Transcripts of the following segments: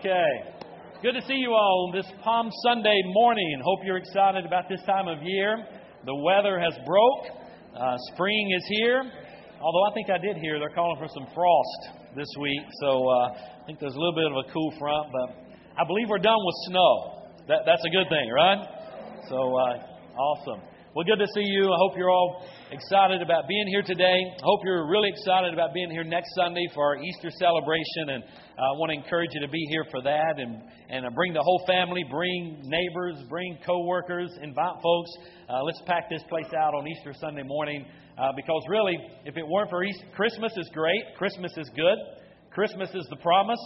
Okay. Good to see you all on this Palm Sunday morning. Hope you're excited about this time of year. The weather has broke. Uh, spring is here. Although I think I did hear they're calling for some frost this week, so uh, I think there's a little bit of a cool front. But I believe we're done with snow. That, that's a good thing, right? So uh, awesome. Well, good to see you. I hope you're all excited about being here today. I hope you're really excited about being here next Sunday for our Easter celebration and I want to encourage you to be here for that and, and uh, bring the whole family, bring neighbors, bring coworkers, invite folks. Uh, let's pack this place out on Easter Sunday morning uh, because really, if it weren't for Easter, Christmas is great, Christmas is good, Christmas is the promise,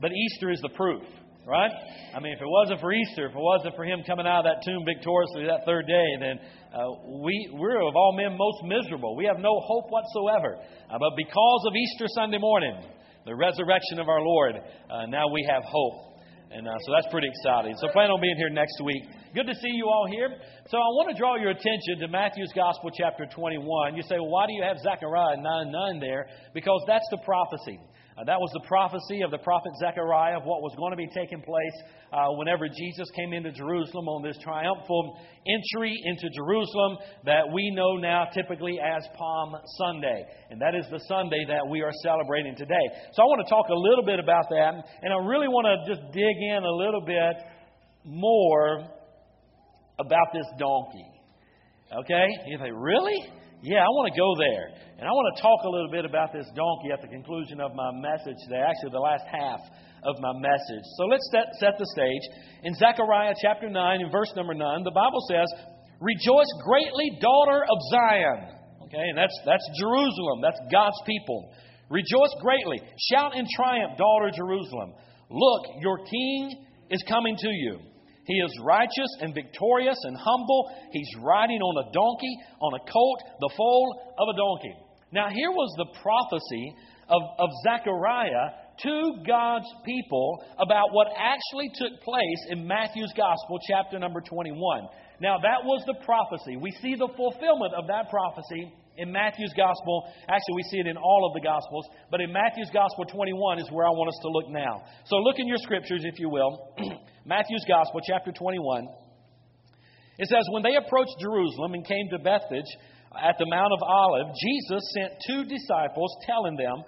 but Easter is the proof. Right? I mean, if it wasn't for Easter, if it wasn't for him coming out of that tomb victoriously that third day, then uh, we, we're of all men most miserable. We have no hope whatsoever. Uh, but because of Easter Sunday morning, the resurrection of our Lord, uh, now we have hope. And uh, so that's pretty exciting. So plan on being here next week. Good to see you all here. So I want to draw your attention to Matthew's Gospel, chapter 21. You say, well, why do you have Zechariah 9 9 there? Because that's the prophecy. Uh, that was the prophecy of the prophet Zechariah of what was going to be taking place uh, whenever Jesus came into Jerusalem on this triumphal entry into Jerusalem that we know now typically as Palm Sunday. And that is the Sunday that we are celebrating today. So I want to talk a little bit about that, and I really want to just dig in a little bit more about this donkey. Okay? You say, really? Yeah, I want to go there. And I want to talk a little bit about this donkey at the conclusion of my message today, actually, the last half of my message. So let's set, set the stage. In Zechariah chapter 9, in verse number 9, the Bible says, Rejoice greatly, daughter of Zion. Okay, and that's, that's Jerusalem, that's God's people. Rejoice greatly. Shout in triumph, daughter Jerusalem. Look, your king is coming to you. He is righteous and victorious and humble. He's riding on a donkey, on a colt, the foal of a donkey. Now, here was the prophecy of, of Zechariah to God's people about what actually took place in Matthew's Gospel, chapter number 21. Now, that was the prophecy. We see the fulfillment of that prophecy in Matthew's Gospel. Actually, we see it in all of the Gospels, but in Matthew's Gospel 21 is where I want us to look now. So, look in your scriptures, if you will. Matthew's Gospel, chapter 21. It says, When they approached Jerusalem and came to Bethphage at the Mount of Olives, Jesus sent two disciples, telling them,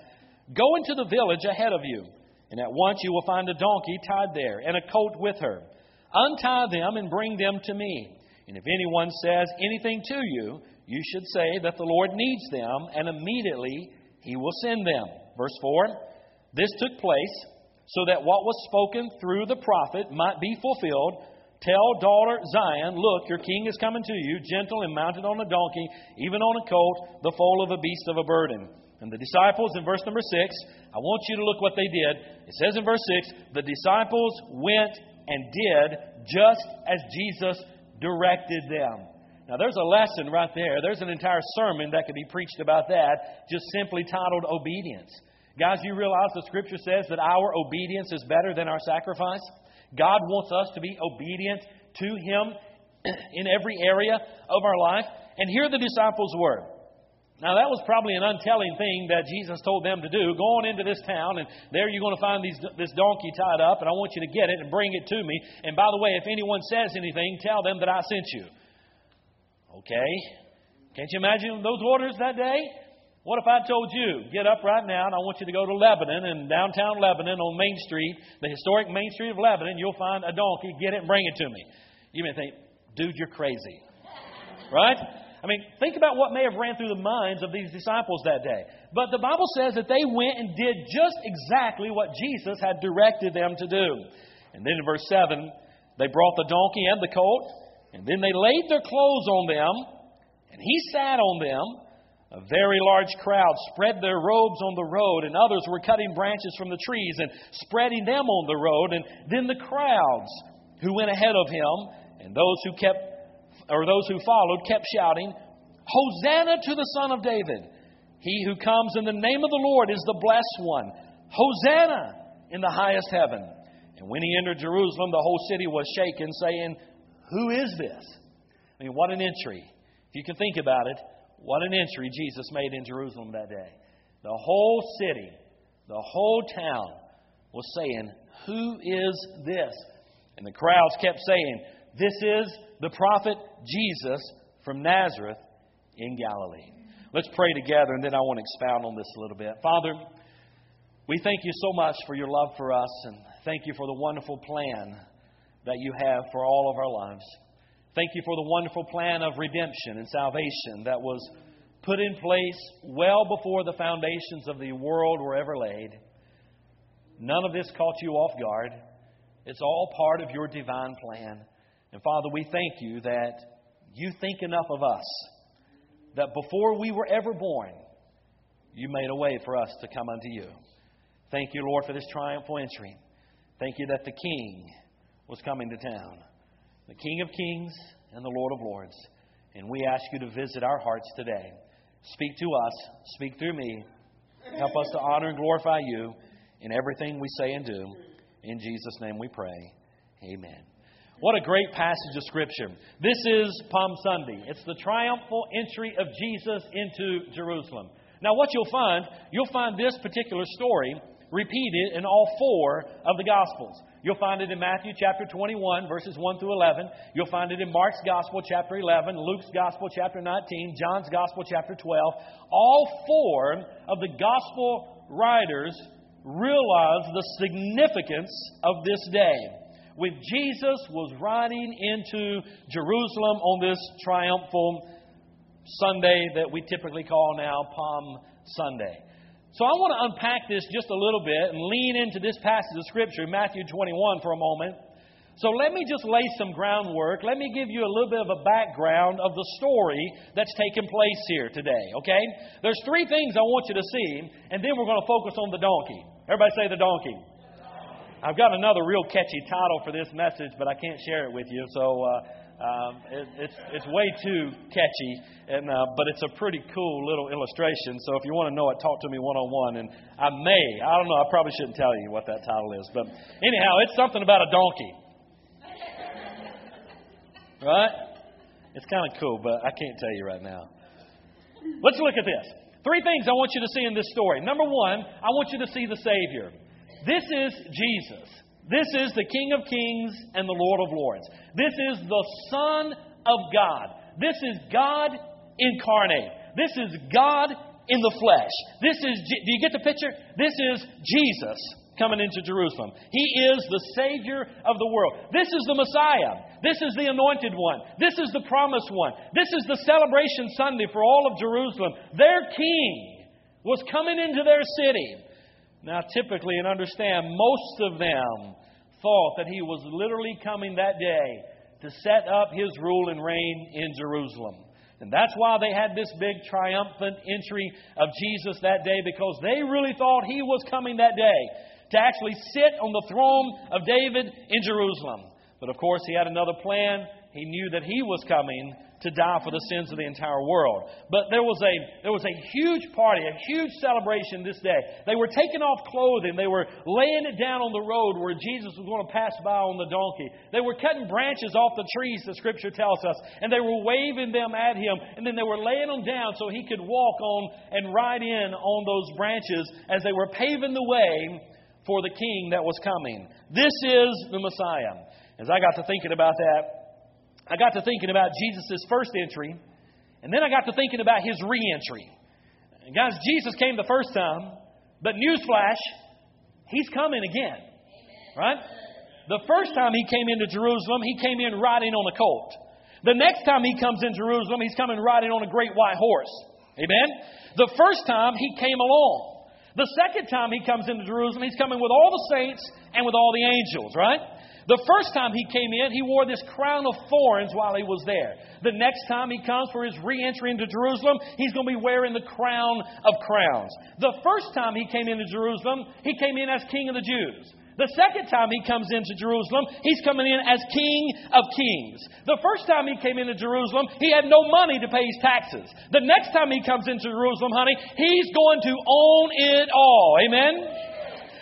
Go into the village ahead of you, and at once you will find a donkey tied there, and a colt with her. Untie them and bring them to me. And if anyone says anything to you, you should say that the Lord needs them, and immediately he will send them. Verse 4 This took place so that what was spoken through the prophet might be fulfilled. Tell daughter Zion, look, your king is coming to you, gentle and mounted on a donkey, even on a colt, the foal of a beast of a burden. And the disciples, in verse number 6, I want you to look what they did. It says in verse 6, the disciples went and did just as Jesus directed them. Now, there's a lesson right there. There's an entire sermon that could be preached about that, just simply titled Obedience. Guys, you realize the scripture says that our obedience is better than our sacrifice? God wants us to be obedient to Him in every area of our life. And here the disciples were. Now, that was probably an untelling thing that Jesus told them to do. Go on into this town, and there you're going to find these, this donkey tied up, and I want you to get it and bring it to me. And by the way, if anyone says anything, tell them that I sent you. Okay? Can't you imagine those orders that day? What if I told you, get up right now and I want you to go to Lebanon and downtown Lebanon on Main Street, the historic Main Street of Lebanon, you'll find a donkey, get it and bring it to me. You may think, dude, you're crazy. Right? I mean, think about what may have ran through the minds of these disciples that day. But the Bible says that they went and did just exactly what Jesus had directed them to do. And then in verse 7, they brought the donkey and the colt and then they laid their clothes on them, And he sat on them. A very large crowd spread their robes on the road, and others were cutting branches from the trees and spreading them on the road. And then the crowds who went ahead of him and those who kept or those who followed kept shouting, Hosanna to the Son of David. He who comes in the name of the Lord is the blessed one. Hosanna in the highest heaven. And when he entered Jerusalem, the whole city was shaken, saying, Who is this? I mean, what an entry. If you can think about it, what an entry Jesus made in Jerusalem that day. The whole city, the whole town was saying, Who is this? And the crowds kept saying, This is the prophet Jesus from Nazareth in Galilee. Let's pray together, and then I want to expound on this a little bit. Father, we thank you so much for your love for us, and thank you for the wonderful plan that you have for all of our lives. Thank you for the wonderful plan of redemption and salvation that was put in place well before the foundations of the world were ever laid. None of this caught you off guard. It's all part of your divine plan. And Father, we thank you that you think enough of us that before we were ever born, you made a way for us to come unto you. Thank you, Lord, for this triumphal entry. Thank you that the King was coming to town, the King of kings and the Lord of lords. And we ask you to visit our hearts today. Speak to us, speak through me. Help us to honor and glorify you in everything we say and do. In Jesus' name we pray. Amen. What a great passage of Scripture. This is Palm Sunday. It's the triumphal entry of Jesus into Jerusalem. Now, what you'll find, you'll find this particular story repeated in all four of the Gospels. You'll find it in Matthew chapter 21, verses 1 through 11. You'll find it in Mark's Gospel, chapter 11, Luke's Gospel, chapter 19, John's Gospel, chapter 12. All four of the Gospel writers realize the significance of this day when Jesus was riding into Jerusalem on this triumphal Sunday that we typically call now Palm Sunday. So I want to unpack this just a little bit and lean into this passage of Scripture, Matthew 21, for a moment. So let me just lay some groundwork. Let me give you a little bit of a background of the story that's taking place here today, okay? There's three things I want you to see, and then we're going to focus on the donkey. Everybody say the donkey. I've got another real catchy title for this message, but I can't share it with you, so uh, um, it, it's it's way too catchy, and uh, but it's a pretty cool little illustration. So if you want to know it, talk to me one on one. And I may, I don't know, I probably shouldn't tell you what that title is, but anyhow, it's something about a donkey, right? It's kind of cool, but I can't tell you right now. Let's look at this. Three things I want you to see in this story. Number one, I want you to see the Savior. This is Jesus. This is the King of Kings and the Lord of Lords. This is the Son of God. This is God incarnate. This is God in the flesh. This is, do you get the picture? This is Jesus coming into Jerusalem. He is the Savior of the world. This is the Messiah. This is the anointed one. This is the promised one. This is the celebration Sunday for all of Jerusalem. Their King was coming into their city. Now, typically, and understand, most of them thought that he was literally coming that day to set up his rule and reign in Jerusalem. And that's why they had this big triumphant entry of Jesus that day, because they really thought he was coming that day to actually sit on the throne of David in Jerusalem. But of course, he had another plan. He knew that he was coming to die for the sins of the entire world. But there was a there was a huge party, a huge celebration this day. They were taking off clothing, they were laying it down on the road where Jesus was going to pass by on the donkey. They were cutting branches off the trees, the scripture tells us, and they were waving them at him, and then they were laying them down so he could walk on and ride in on those branches as they were paving the way for the king that was coming. This is the Messiah. As I got to thinking about that, I got to thinking about Jesus' first entry, and then I got to thinking about his re entry. Guys, Jesus came the first time, but newsflash, he's coming again. Right? The first time he came into Jerusalem, he came in riding on a colt. The next time he comes in Jerusalem, he's coming riding on a great white horse. Amen? The first time he came along. The second time he comes into Jerusalem, he's coming with all the saints and with all the angels, right? The first time he came in, he wore this crown of thorns while he was there. The next time he comes for his re entry into Jerusalem, he's going to be wearing the crown of crowns. The first time he came into Jerusalem, he came in as king of the Jews. The second time he comes into Jerusalem, he's coming in as King of Kings. The first time he came into Jerusalem, he had no money to pay his taxes. The next time he comes into Jerusalem, honey, he's going to own it all. Amen?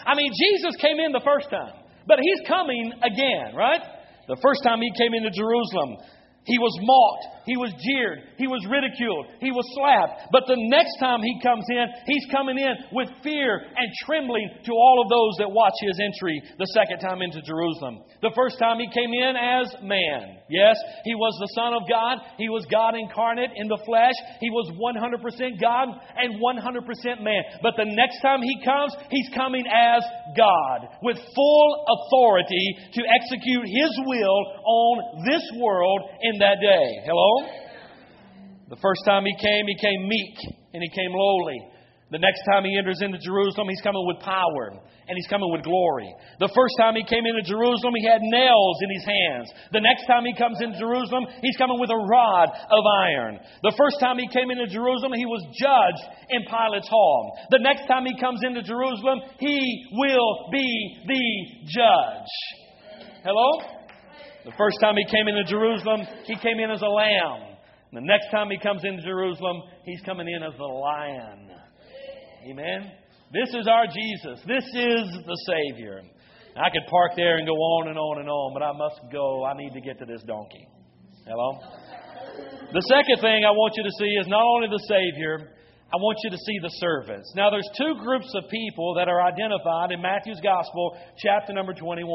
I mean, Jesus came in the first time. But he's coming again, right? The first time he came into Jerusalem, he was mocked. He was jeered. He was ridiculed. He was slapped. But the next time he comes in, he's coming in with fear and trembling to all of those that watch his entry the second time into Jerusalem. The first time he came in as man. Yes, he was the Son of God. He was God incarnate in the flesh. He was 100% God and 100% man. But the next time he comes, he's coming as God with full authority to execute his will on this world that day. Hello? The first time he came, he came meek and he came lowly. The next time he enters into Jerusalem, he's coming with power and he's coming with glory. The first time he came into Jerusalem, he had nails in his hands. The next time he comes into Jerusalem, he's coming with a rod of iron. The first time he came into Jerusalem, he was judged in Pilate's hall. The next time he comes into Jerusalem, he will be the judge. Hello? The first time he came into Jerusalem, he came in as a lamb. The next time he comes into Jerusalem, he's coming in as a lion. Amen. This is our Jesus. This is the Savior. I could park there and go on and on and on, but I must go. I need to get to this donkey. Hello? The second thing I want you to see is not only the Savior, I want you to see the servants. Now, there's two groups of people that are identified in Matthew's Gospel, chapter number 21.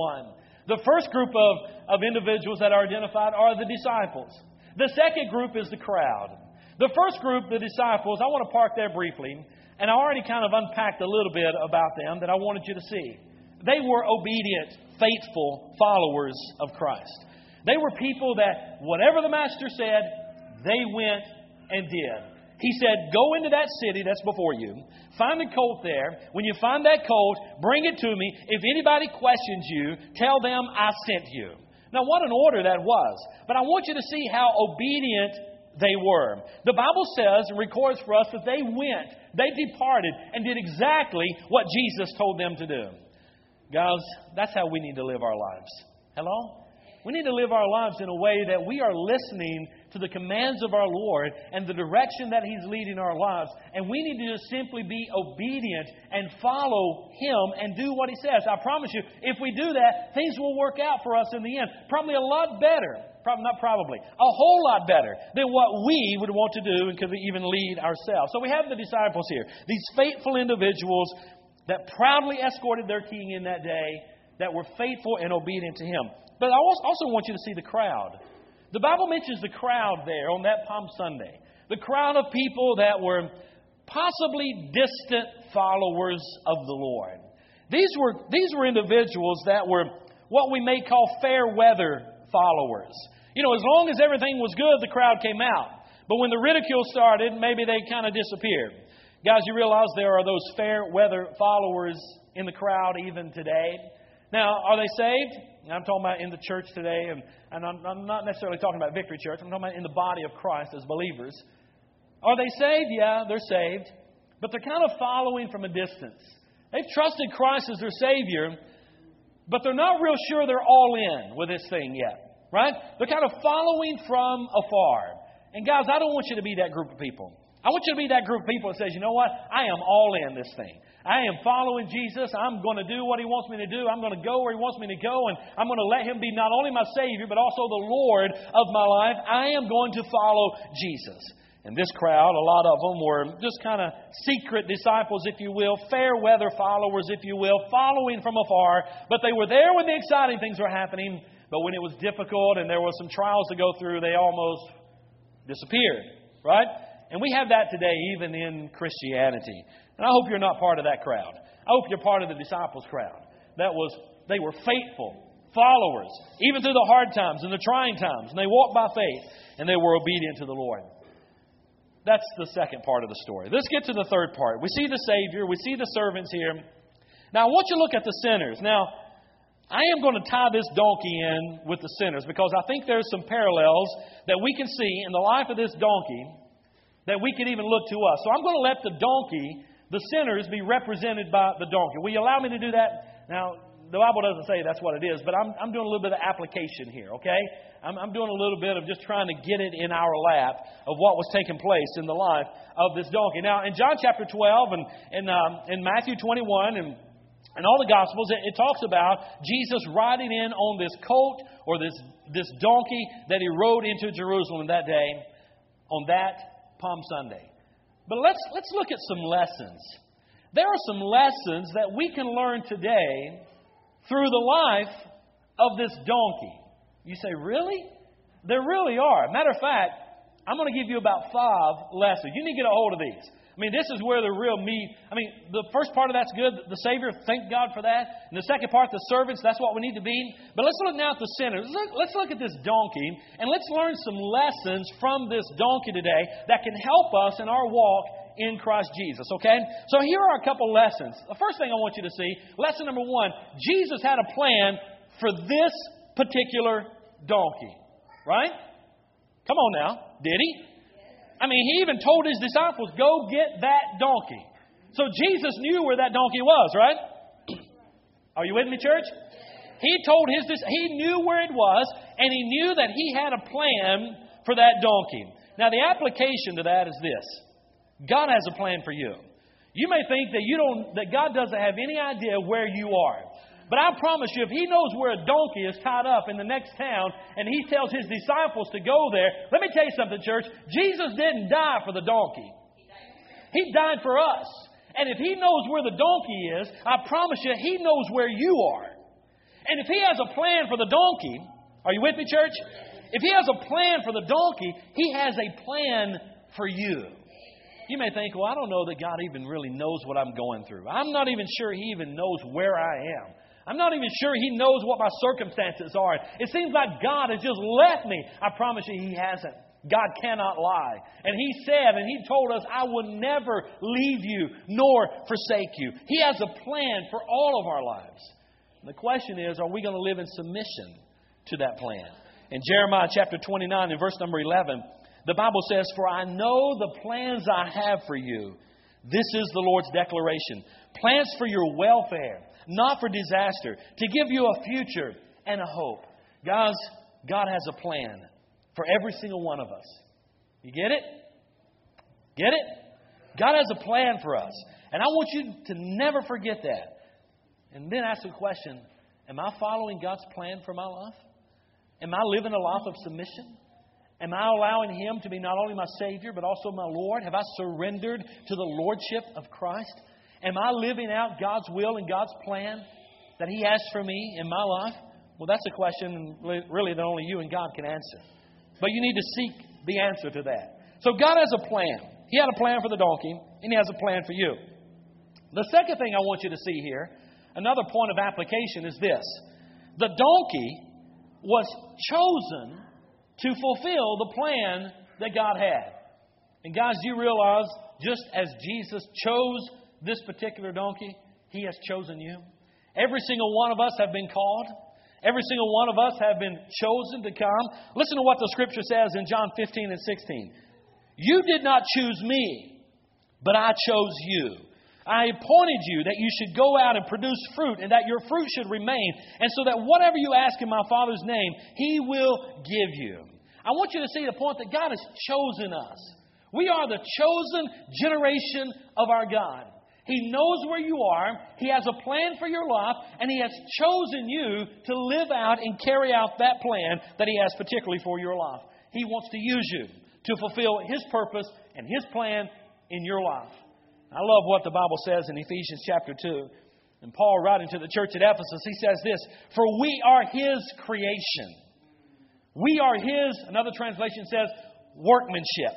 The first group of, of individuals that are identified are the disciples. The second group is the crowd. The first group, the disciples, I want to park there briefly, and I already kind of unpacked a little bit about them that I wanted you to see. They were obedient, faithful followers of Christ. They were people that whatever the Master said, they went and did. He said, Go into that city that's before you, find a colt there. When you find that colt, bring it to me. If anybody questions you, tell them I sent you. Now, what an order that was. But I want you to see how obedient they were. The Bible says and records for us that they went, they departed, and did exactly what Jesus told them to do. Guys, that's how we need to live our lives. Hello? We need to live our lives in a way that we are listening to the commands of our Lord and the direction that He's leading our lives. And we need to just simply be obedient and follow Him and do what He says. I promise you, if we do that, things will work out for us in the end. Probably a lot better. Probably, not probably, a whole lot better than what we would want to do and could even lead ourselves. So we have the disciples here, these faithful individuals that proudly escorted their king in that day, that were faithful and obedient to him. But I also want you to see the crowd. The Bible mentions the crowd there on that Palm Sunday. The crowd of people that were possibly distant followers of the Lord. These were, these were individuals that were what we may call fair weather followers. You know, as long as everything was good, the crowd came out. But when the ridicule started, maybe they kind of disappeared. Guys, you realize there are those fair weather followers in the crowd even today. Now, are they saved? I'm talking about in the church today, and, and I'm, I'm not necessarily talking about Victory Church. I'm talking about in the body of Christ as believers. Are they saved? Yeah, they're saved. But they're kind of following from a distance. They've trusted Christ as their Savior, but they're not real sure they're all in with this thing yet. Right? They're kind of following from afar. And guys, I don't want you to be that group of people. I want you to be that group of people that says, you know what? I am all in this thing. I am following Jesus. I'm going to do what He wants me to do. I'm going to go where He wants me to go, and I'm going to let Him be not only my Savior, but also the Lord of my life. I am going to follow Jesus. And this crowd, a lot of them were just kind of secret disciples, if you will, fair weather followers, if you will, following from afar. But they were there when the exciting things were happening. But when it was difficult and there were some trials to go through, they almost disappeared. Right? And we have that today, even in Christianity. And I hope you're not part of that crowd. I hope you're part of the disciples' crowd. That was, they were faithful followers, even through the hard times and the trying times. And they walked by faith and they were obedient to the Lord. That's the second part of the story. Let's get to the third part. We see the Savior, we see the servants here. Now, I want you to look at the sinners. Now, I am going to tie this donkey in with the sinners because I think there's some parallels that we can see in the life of this donkey that we can even look to us. So I'm going to let the donkey, the sinners, be represented by the donkey. Will you allow me to do that? Now, the Bible doesn't say that's what it is, but I'm, I'm doing a little bit of application here, okay? I'm, I'm doing a little bit of just trying to get it in our lap of what was taking place in the life of this donkey. Now, in John chapter 12 and in, um, in Matthew 21 and in all the Gospels, it, it, talks about Jesus riding in on this colt or this, this donkey that he rode into Jerusalem that day on that Palm Sunday. But let's, let's look at some lessons. There are some lessons that we can learn today through the life of this donkey. You say, really? There really are. Matter of fact, I'm going to give you about five lessons. You need to get a hold of these. I mean, this is where the real meat. I mean, the first part of that's good, the Savior, thank God for that. And the second part, the servants, that's what we need to be. But let's look now at the sinners. Look, let's look at this donkey, and let's learn some lessons from this donkey today that can help us in our walk in Christ Jesus, okay? So here are a couple lessons. The first thing I want you to see, lesson number one Jesus had a plan for this particular donkey, right? Come on now. Did he? I mean, he even told his disciples, go get that donkey. So Jesus knew where that donkey was, right? Are you with me, church? He told his, he knew where it was, and he knew that he had a plan for that donkey. Now, the application to that is this God has a plan for you. You may think that you don't, that God doesn't have any idea where you are. But I promise you, if he knows where a donkey is tied up in the next town and he tells his disciples to go there, let me tell you something, church. Jesus didn't die for the donkey, he died for us. And if he knows where the donkey is, I promise you, he knows where you are. And if he has a plan for the donkey, are you with me, church? If he has a plan for the donkey, he has a plan for you. You may think, well, I don't know that God even really knows what I'm going through. I'm not even sure he even knows where I am. I'm not even sure He knows what my circumstances are. It seems like God has just left me. I promise you, He hasn't. God cannot lie. And He said, and He told us, I will never leave you nor forsake you. He has a plan for all of our lives. And the question is, are we going to live in submission to that plan? In Jeremiah chapter 29 and verse number 11, the Bible says, For I know the plans I have for you. This is the Lord's declaration plans for your welfare not for disaster, to give you a future and a hope. Guys, God has a plan for every single one of us. You get it? Get it? God has a plan for us. And I want you to never forget that. And then ask the question Am I following God's plan for my life? Am I living a life of submission? Am I allowing Him to be not only my Savior, but also my Lord? Have I surrendered to the Lordship of Christ? Am I living out God's will and God's plan that He has for me in my life? Well, that's a question really that only you and God can answer. But you need to seek the answer to that. So God has a plan. He had a plan for the donkey, and He has a plan for you. The second thing I want you to see here, another point of application, is this the donkey was chosen to fulfill the plan that God had. And guys, you realize just as Jesus chose this particular donkey, He has chosen you. Every single one of us have been called. Every single one of us have been chosen to come. Listen to what the scripture says in John 15 and 16. You did not choose me, but I chose you. I appointed you that you should go out and produce fruit and that your fruit should remain, and so that whatever you ask in my Father's name, He will give you. I want you to see the point that God has chosen us. We are the chosen generation of our God. He knows where you are. He has a plan for your life, and He has chosen you to live out and carry out that plan that He has particularly for your life. He wants to use you to fulfill His purpose and His plan in your life. I love what the Bible says in Ephesians chapter 2. And Paul, writing to the church at Ephesus, he says this For we are His creation. We are His, another translation says, workmanship.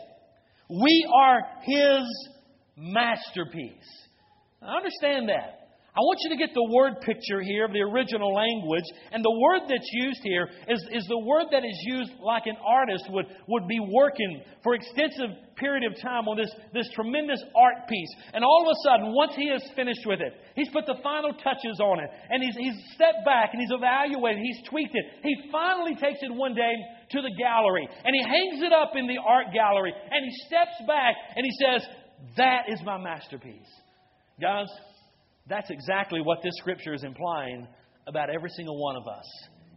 We are His masterpiece. I understand that. I want you to get the word picture here of the original language. And the word that's used here is, is the word that is used like an artist would, would be working for extensive period of time on this, this tremendous art piece. And all of a sudden, once he has finished with it, he's put the final touches on it. And he's, he's stepped back and he's evaluated, he's tweaked it. He finally takes it one day to the gallery and he hangs it up in the art gallery and he steps back and he says, That is my masterpiece. Guys, that's exactly what this scripture is implying about every single one of us.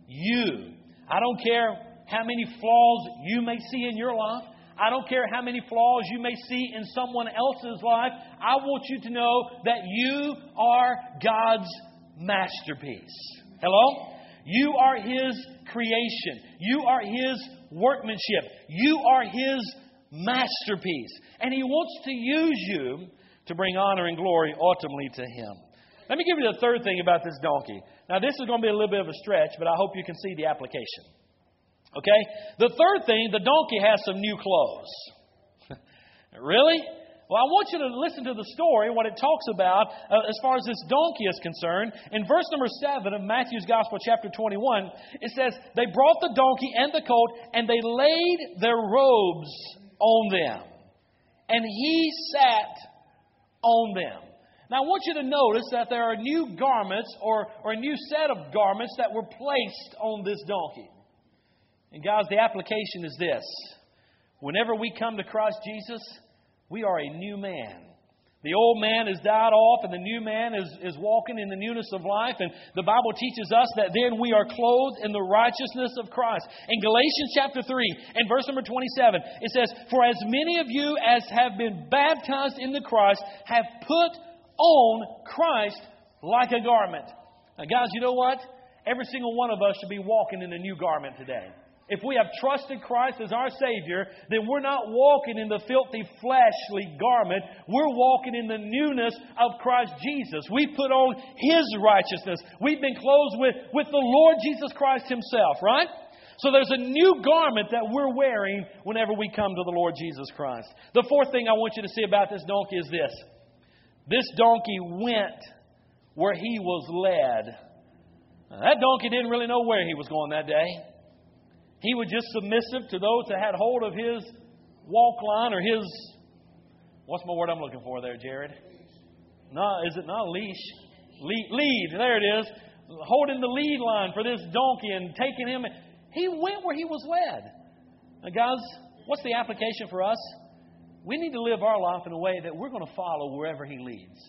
You, I don't care how many flaws you may see in your life. I don't care how many flaws you may see in someone else's life. I want you to know that you are God's masterpiece. Hello? You are His creation. You are His workmanship. You are His masterpiece. And He wants to use you to bring honor and glory ultimately to Him. Let me give you the third thing about this donkey. Now, this is going to be a little bit of a stretch, but I hope you can see the application. Okay? The third thing, the donkey has some new clothes. really? Well, I want you to listen to the story, what it talks about uh, as far as this donkey is concerned. In verse number 7 of Matthew's Gospel, chapter 21, it says, They brought the donkey and the colt, and they laid their robes on them. And he sat on them. Now, I want you to notice that there are new garments or, or a new set of garments that were placed on this donkey. And, guys, the application is this whenever we come to Christ Jesus, we are a new man. The old man has died off, and the new man is, is walking in the newness of life. And the Bible teaches us that then we are clothed in the righteousness of Christ. In Galatians chapter 3 and verse number 27, it says, For as many of you as have been baptized in the Christ have put on Christ like a garment. Now, guys, you know what? Every single one of us should be walking in a new garment today. If we have trusted Christ as our Savior, then we're not walking in the filthy fleshly garment. We're walking in the newness of Christ Jesus. We put on His righteousness. We've been clothed with, with the Lord Jesus Christ Himself, right? So there's a new garment that we're wearing whenever we come to the Lord Jesus Christ. The fourth thing I want you to see about this donkey is this this donkey went where he was led. Now, that donkey didn't really know where he was going that day. He was just submissive to those that had hold of his walk line or his, what's my word I'm looking for there, Jared? No, is it not a leash? Lead, lead, there it is. Holding the lead line for this donkey and taking him. He went where he was led. Now, guys, what's the application for us? We need to live our life in a way that we're going to follow wherever he leads.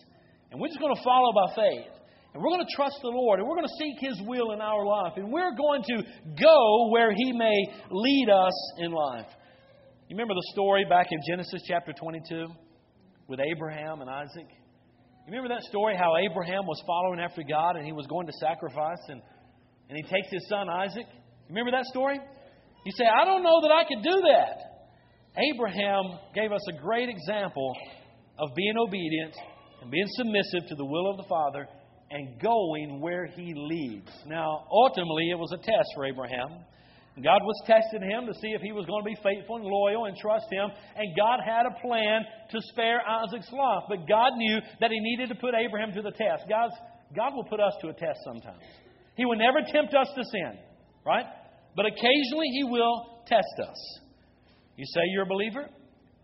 And we're just going to follow by faith. And we're going to trust the Lord and we're going to seek His will in our life. And we're going to go where He may lead us in life. You remember the story back in Genesis chapter 22 with Abraham and Isaac? You remember that story how Abraham was following after God and he was going to sacrifice and, and he takes his son Isaac? You remember that story? You say, I don't know that I could do that. Abraham gave us a great example of being obedient and being submissive to the will of the Father and going where he leads. Now, ultimately, it was a test for Abraham. God was testing him to see if he was going to be faithful and loyal and trust him. And God had a plan to spare Isaac's life. But God knew that he needed to put Abraham to the test. God's, God will put us to a test sometimes. He will never tempt us to sin, right? But occasionally he will test us. You say you're a believer.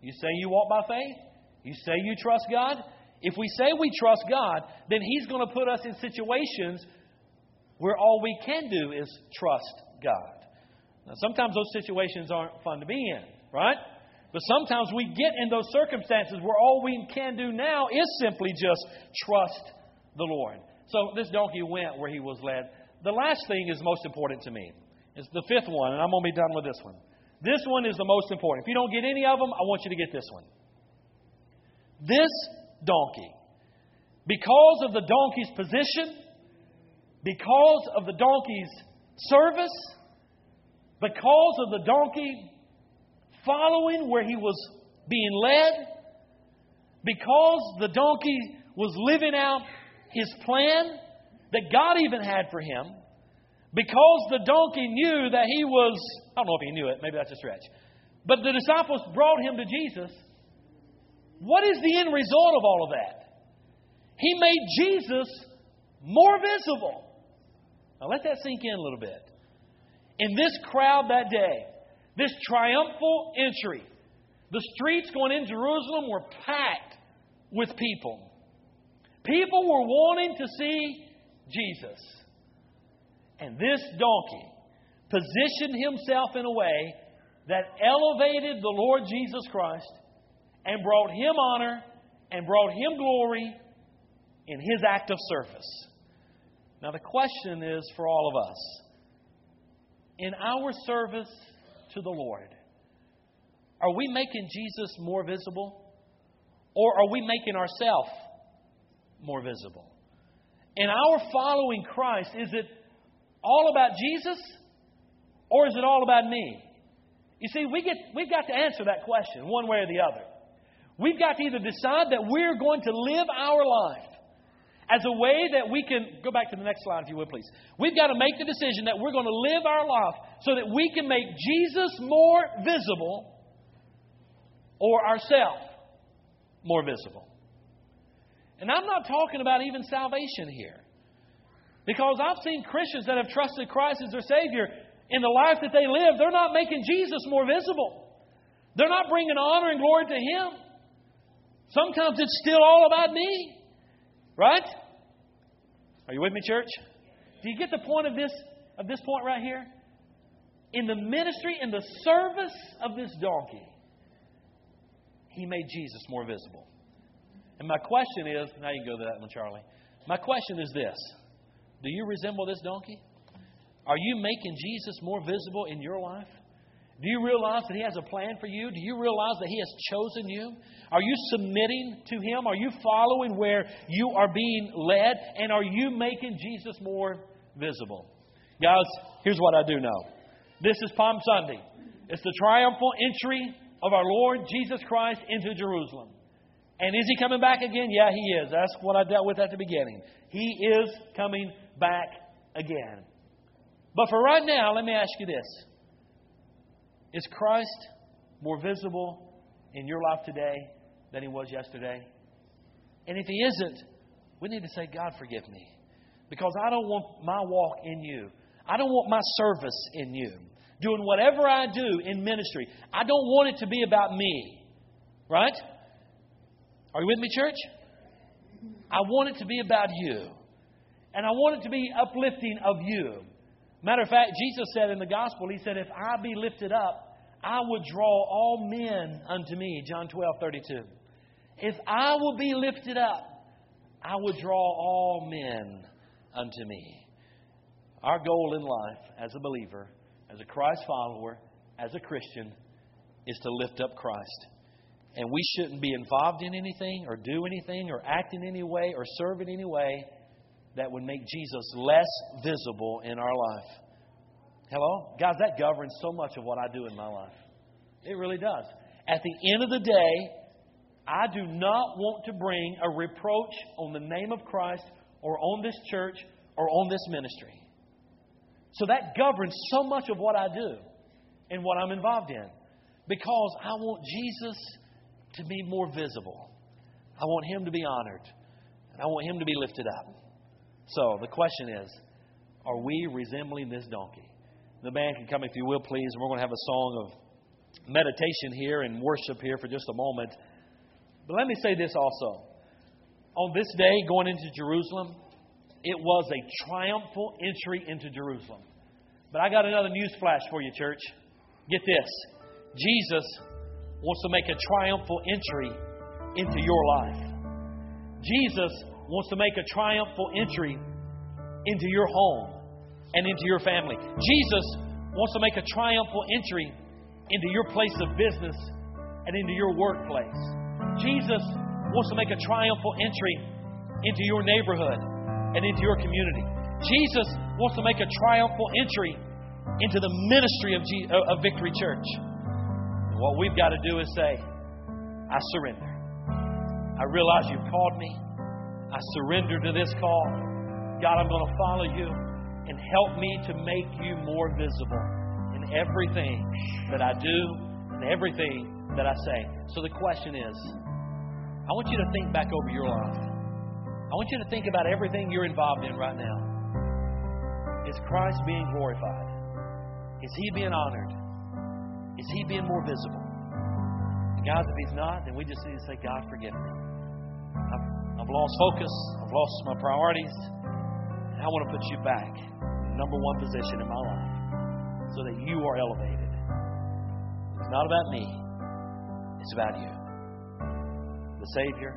You say you walk by faith. You say you trust God. If we say we trust God, then He's going to put us in situations where all we can do is trust God. Now, sometimes those situations aren't fun to be in, right? But sometimes we get in those circumstances where all we can do now is simply just trust the Lord. So this donkey went where he was led. The last thing is most important to me. It's the fifth one, and I'm going to be done with this one. This one is the most important. If you don't get any of them, I want you to get this one. This donkey. Because of the donkey's position, because of the donkey's service, because of the donkey following where he was being led, because the donkey was living out his plan that God even had for him, because the donkey knew that he was, I don't know if he knew it, maybe that's a stretch, but the disciples brought him to Jesus what is the end result of all of that? He made Jesus more visible. Now let that sink in a little bit. In this crowd that day, this triumphal entry, the streets going in Jerusalem were packed with people. People were wanting to see Jesus. And this donkey positioned himself in a way that elevated the Lord Jesus Christ and brought him honor and brought him glory in his act of service. Now, the question is for all of us in our service to the Lord, are we making Jesus more visible? Or are we making ourselves more visible? In our following Christ, is it all about Jesus or is it all about me? You see, we get, we've got to answer that question one way or the other. We've got to either decide that we're going to live our life as a way that we can go back to the next slide, if you would, please. We've got to make the decision that we're going to live our life so that we can make Jesus more visible or ourselves more visible. And I'm not talking about even salvation here. Because I've seen Christians that have trusted Christ as their Savior in the life that they live, they're not making Jesus more visible. They're not bringing honor and glory to Him. Sometimes it's still all about me. Right? Are you with me, church? Do you get the point of this of this point right here? In the ministry, in the service of this donkey, he made Jesus more visible. And my question is, now you can go to that one, Charlie. My question is this Do you resemble this donkey? Are you making Jesus more visible in your life? Do you realize that He has a plan for you? Do you realize that He has chosen you? Are you submitting to Him? Are you following where you are being led? And are you making Jesus more visible? Guys, here's what I do know this is Palm Sunday. It's the triumphal entry of our Lord Jesus Christ into Jerusalem. And is He coming back again? Yeah, He is. That's what I dealt with at the beginning. He is coming back again. But for right now, let me ask you this Is Christ more visible in your life today than he was yesterday? And if he isn't, we need to say, God, forgive me. Because I don't want my walk in you. I don't want my service in you. Doing whatever I do in ministry, I don't want it to be about me. Right? Are you with me, church? I want it to be about you. And I want it to be uplifting of you. Matter of fact, Jesus said in the gospel, He said, If I be lifted up, I would draw all men unto me. John 12, 32. If I will be lifted up, I would draw all men unto me. Our goal in life as a believer, as a Christ follower, as a Christian, is to lift up Christ. And we shouldn't be involved in anything or do anything or act in any way or serve in any way that would make Jesus less visible in our life. Hello? Guys, that governs so much of what I do in my life. It really does. At the end of the day, I do not want to bring a reproach on the name of Christ or on this church or on this ministry. So that governs so much of what I do and what I'm involved in because I want Jesus to be more visible. I want him to be honored. And I want him to be lifted up. So the question is are we resembling this donkey? The band can come if you will, please. And we're going to have a song of meditation here and worship here for just a moment. But let me say this also. On this day, going into Jerusalem, it was a triumphal entry into Jerusalem. But I got another news flash for you, church. Get this Jesus wants to make a triumphal entry into your life. Jesus wants to make a triumphal entry into your home and into your family. Jesus wants to make a triumphal entry into your place of business and into your workplace. Jesus wants to make a triumphal entry into your neighborhood and into your community. Jesus wants to make a triumphal entry into the ministry of, of Victory Church. And what we've got to do is say, I surrender. I realize you've called me. I surrender to this call. God, I'm going to follow you and help me to make you more visible in everything that I do and everything that I say. So the question is I want you to think back over your life. I want you to think about everything you're involved in right now. Is Christ being glorified? Is He being honored? Is He being more visible? And if He's not, then we just need to say, God, forgive me. I've, I've lost focus. I've lost my priorities. And I want to put you back number one position in my life so that you are elevated. It's not about me, it's about you. The Savior,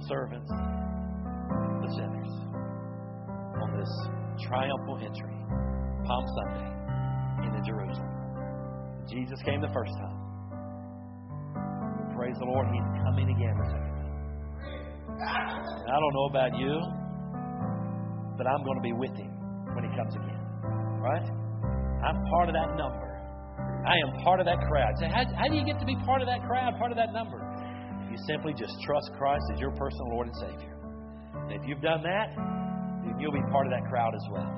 the servants, the sinners on this triumphal entry, Palm Sunday, into Jerusalem. Jesus came the first time. Praise the Lord, He's coming again. I don't know about you, but I'm going to be with Him when He comes again. Right? I'm part of that number. I am part of that crowd. So how, how do you get to be part of that crowd, part of that number? You simply just trust Christ as your personal Lord and Savior. And if you've done that, then you'll be part of that crowd as well.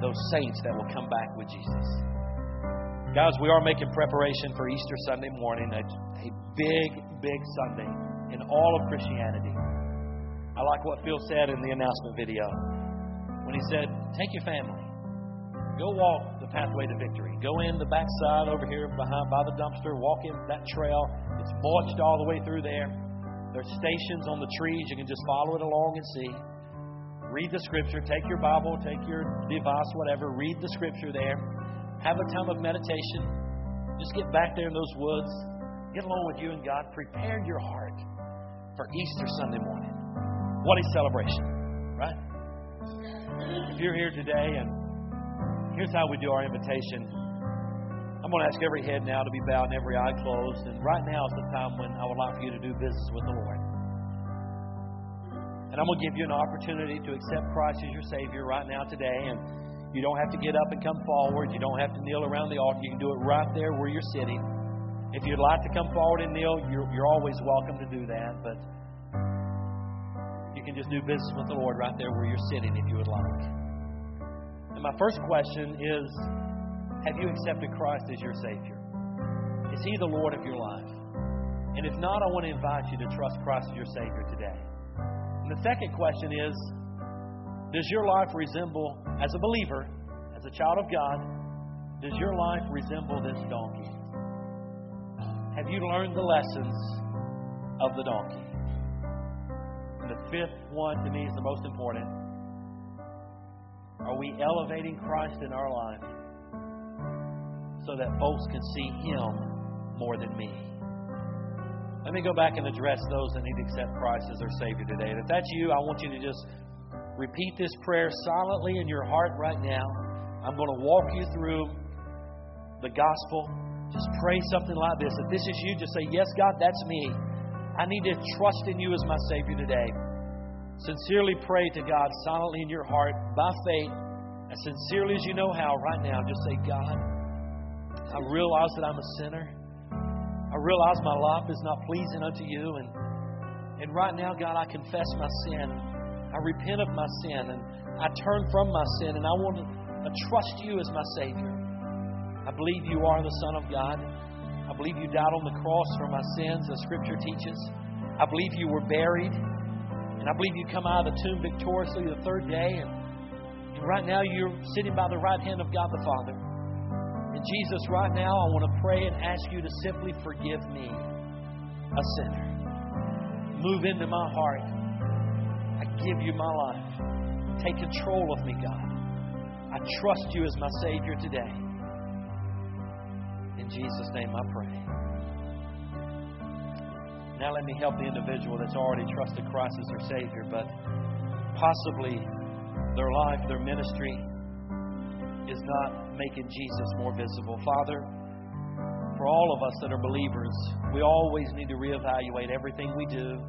Those saints that will come back with Jesus. Guys, we are making preparation for Easter Sunday morning, a, a big, big Sunday in all of Christianity. I like what Phil said in the announcement video when he said, Take your family. Go walk the pathway to victory. Go in the backside over here behind by the dumpster. Walk in that trail. It's mulched all the way through there. There's stations on the trees. You can just follow it along and see. Read the scripture. Take your Bible. Take your device, whatever. Read the scripture there. Have a time of meditation. Just get back there in those woods. Get along with you and God. Prepare your heart for Easter Sunday morning. What a celebration, right? If you're here today and Here's how we do our invitation. I'm going to ask every head now to be bowed and every eye closed. And right now is the time when I would like for you to do business with the Lord. And I'm going to give you an opportunity to accept Christ as your Savior right now today. And you don't have to get up and come forward. You don't have to kneel around the altar. You can do it right there where you're sitting. If you'd like to come forward and kneel, you're, you're always welcome to do that. But you can just do business with the Lord right there where you're sitting if you would like. And my first question is Have you accepted Christ as your Savior? Is He the Lord of your life? And if not, I want to invite you to trust Christ as your Savior today. And the second question is Does your life resemble, as a believer, as a child of God, does your life resemble this donkey? Have you learned the lessons of the donkey? And the fifth one to me is the most important. Are we elevating Christ in our life so that folks can see Him more than me? Let me go back and address those that need to accept Christ as their Savior today. And if that's you, I want you to just repeat this prayer silently in your heart right now. I'm going to walk you through the gospel. Just pray something like this. If this is you, just say, Yes, God, that's me. I need to trust in you as my Savior today. Sincerely pray to God silently in your heart by faith, as sincerely as you know how right now. Just say, God, I realize that I'm a sinner. I realize my life is not pleasing unto you. And, and right now, God, I confess my sin. I repent of my sin. And I turn from my sin. And I want to trust you as my Savior. I believe you are the Son of God. I believe you died on the cross for my sins, as Scripture teaches. I believe you were buried. And I believe you come out of the tomb victoriously the third day. And, right now you're sitting by the right hand of God the Father. And Jesus, right now, I want to pray and ask you to simply forgive me, a sinner. Move into my heart. I give you my life. Take control of me, God. I trust you as my Savior today. Jesus' name I pray. Now let me help the individual that's already trusted Christ as their Savior, but possibly their life, their ministry is not making Jesus more visible. Father, for all of us that are believers, we always need to reevaluate everything we do,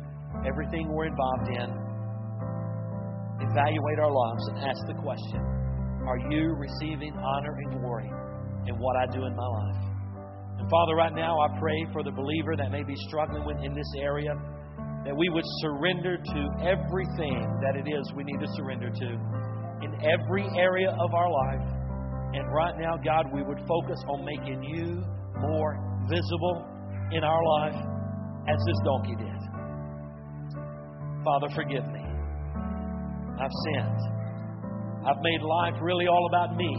everything we're involved in. Evaluate our lives and ask the question Are you receiving honor and glory in what I do in my life? Father, right now I pray for the believer that may be struggling with in this area, that we would surrender to everything that it is we need to surrender to in every area of our life. And right now, God, we would focus on making you more visible in our life as this donkey did. Father, forgive me. I've sinned. I've made life really all about me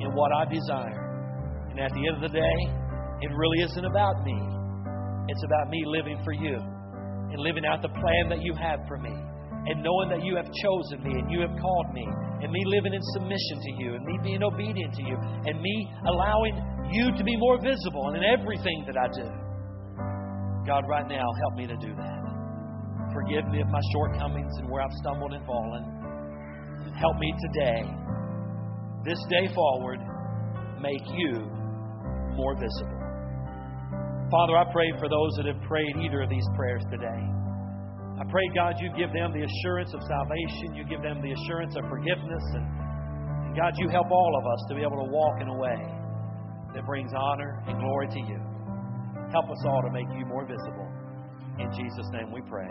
and what I desire. And at the end of the day, it really isn't about me. It's about me living for you and living out the plan that you have for me and knowing that you have chosen me and you have called me, and me living in submission to you, and me being obedient to you, and me allowing you to be more visible in everything that I do. God, right now, help me to do that. Forgive me of my shortcomings and where I've stumbled and fallen. Help me today, this day forward, make you more visible. Father, I pray for those that have prayed either of these prayers today. I pray, God, you give them the assurance of salvation. You give them the assurance of forgiveness. And, and God, you help all of us to be able to walk in a way that brings honor and glory to you. Help us all to make you more visible. In Jesus' name we pray.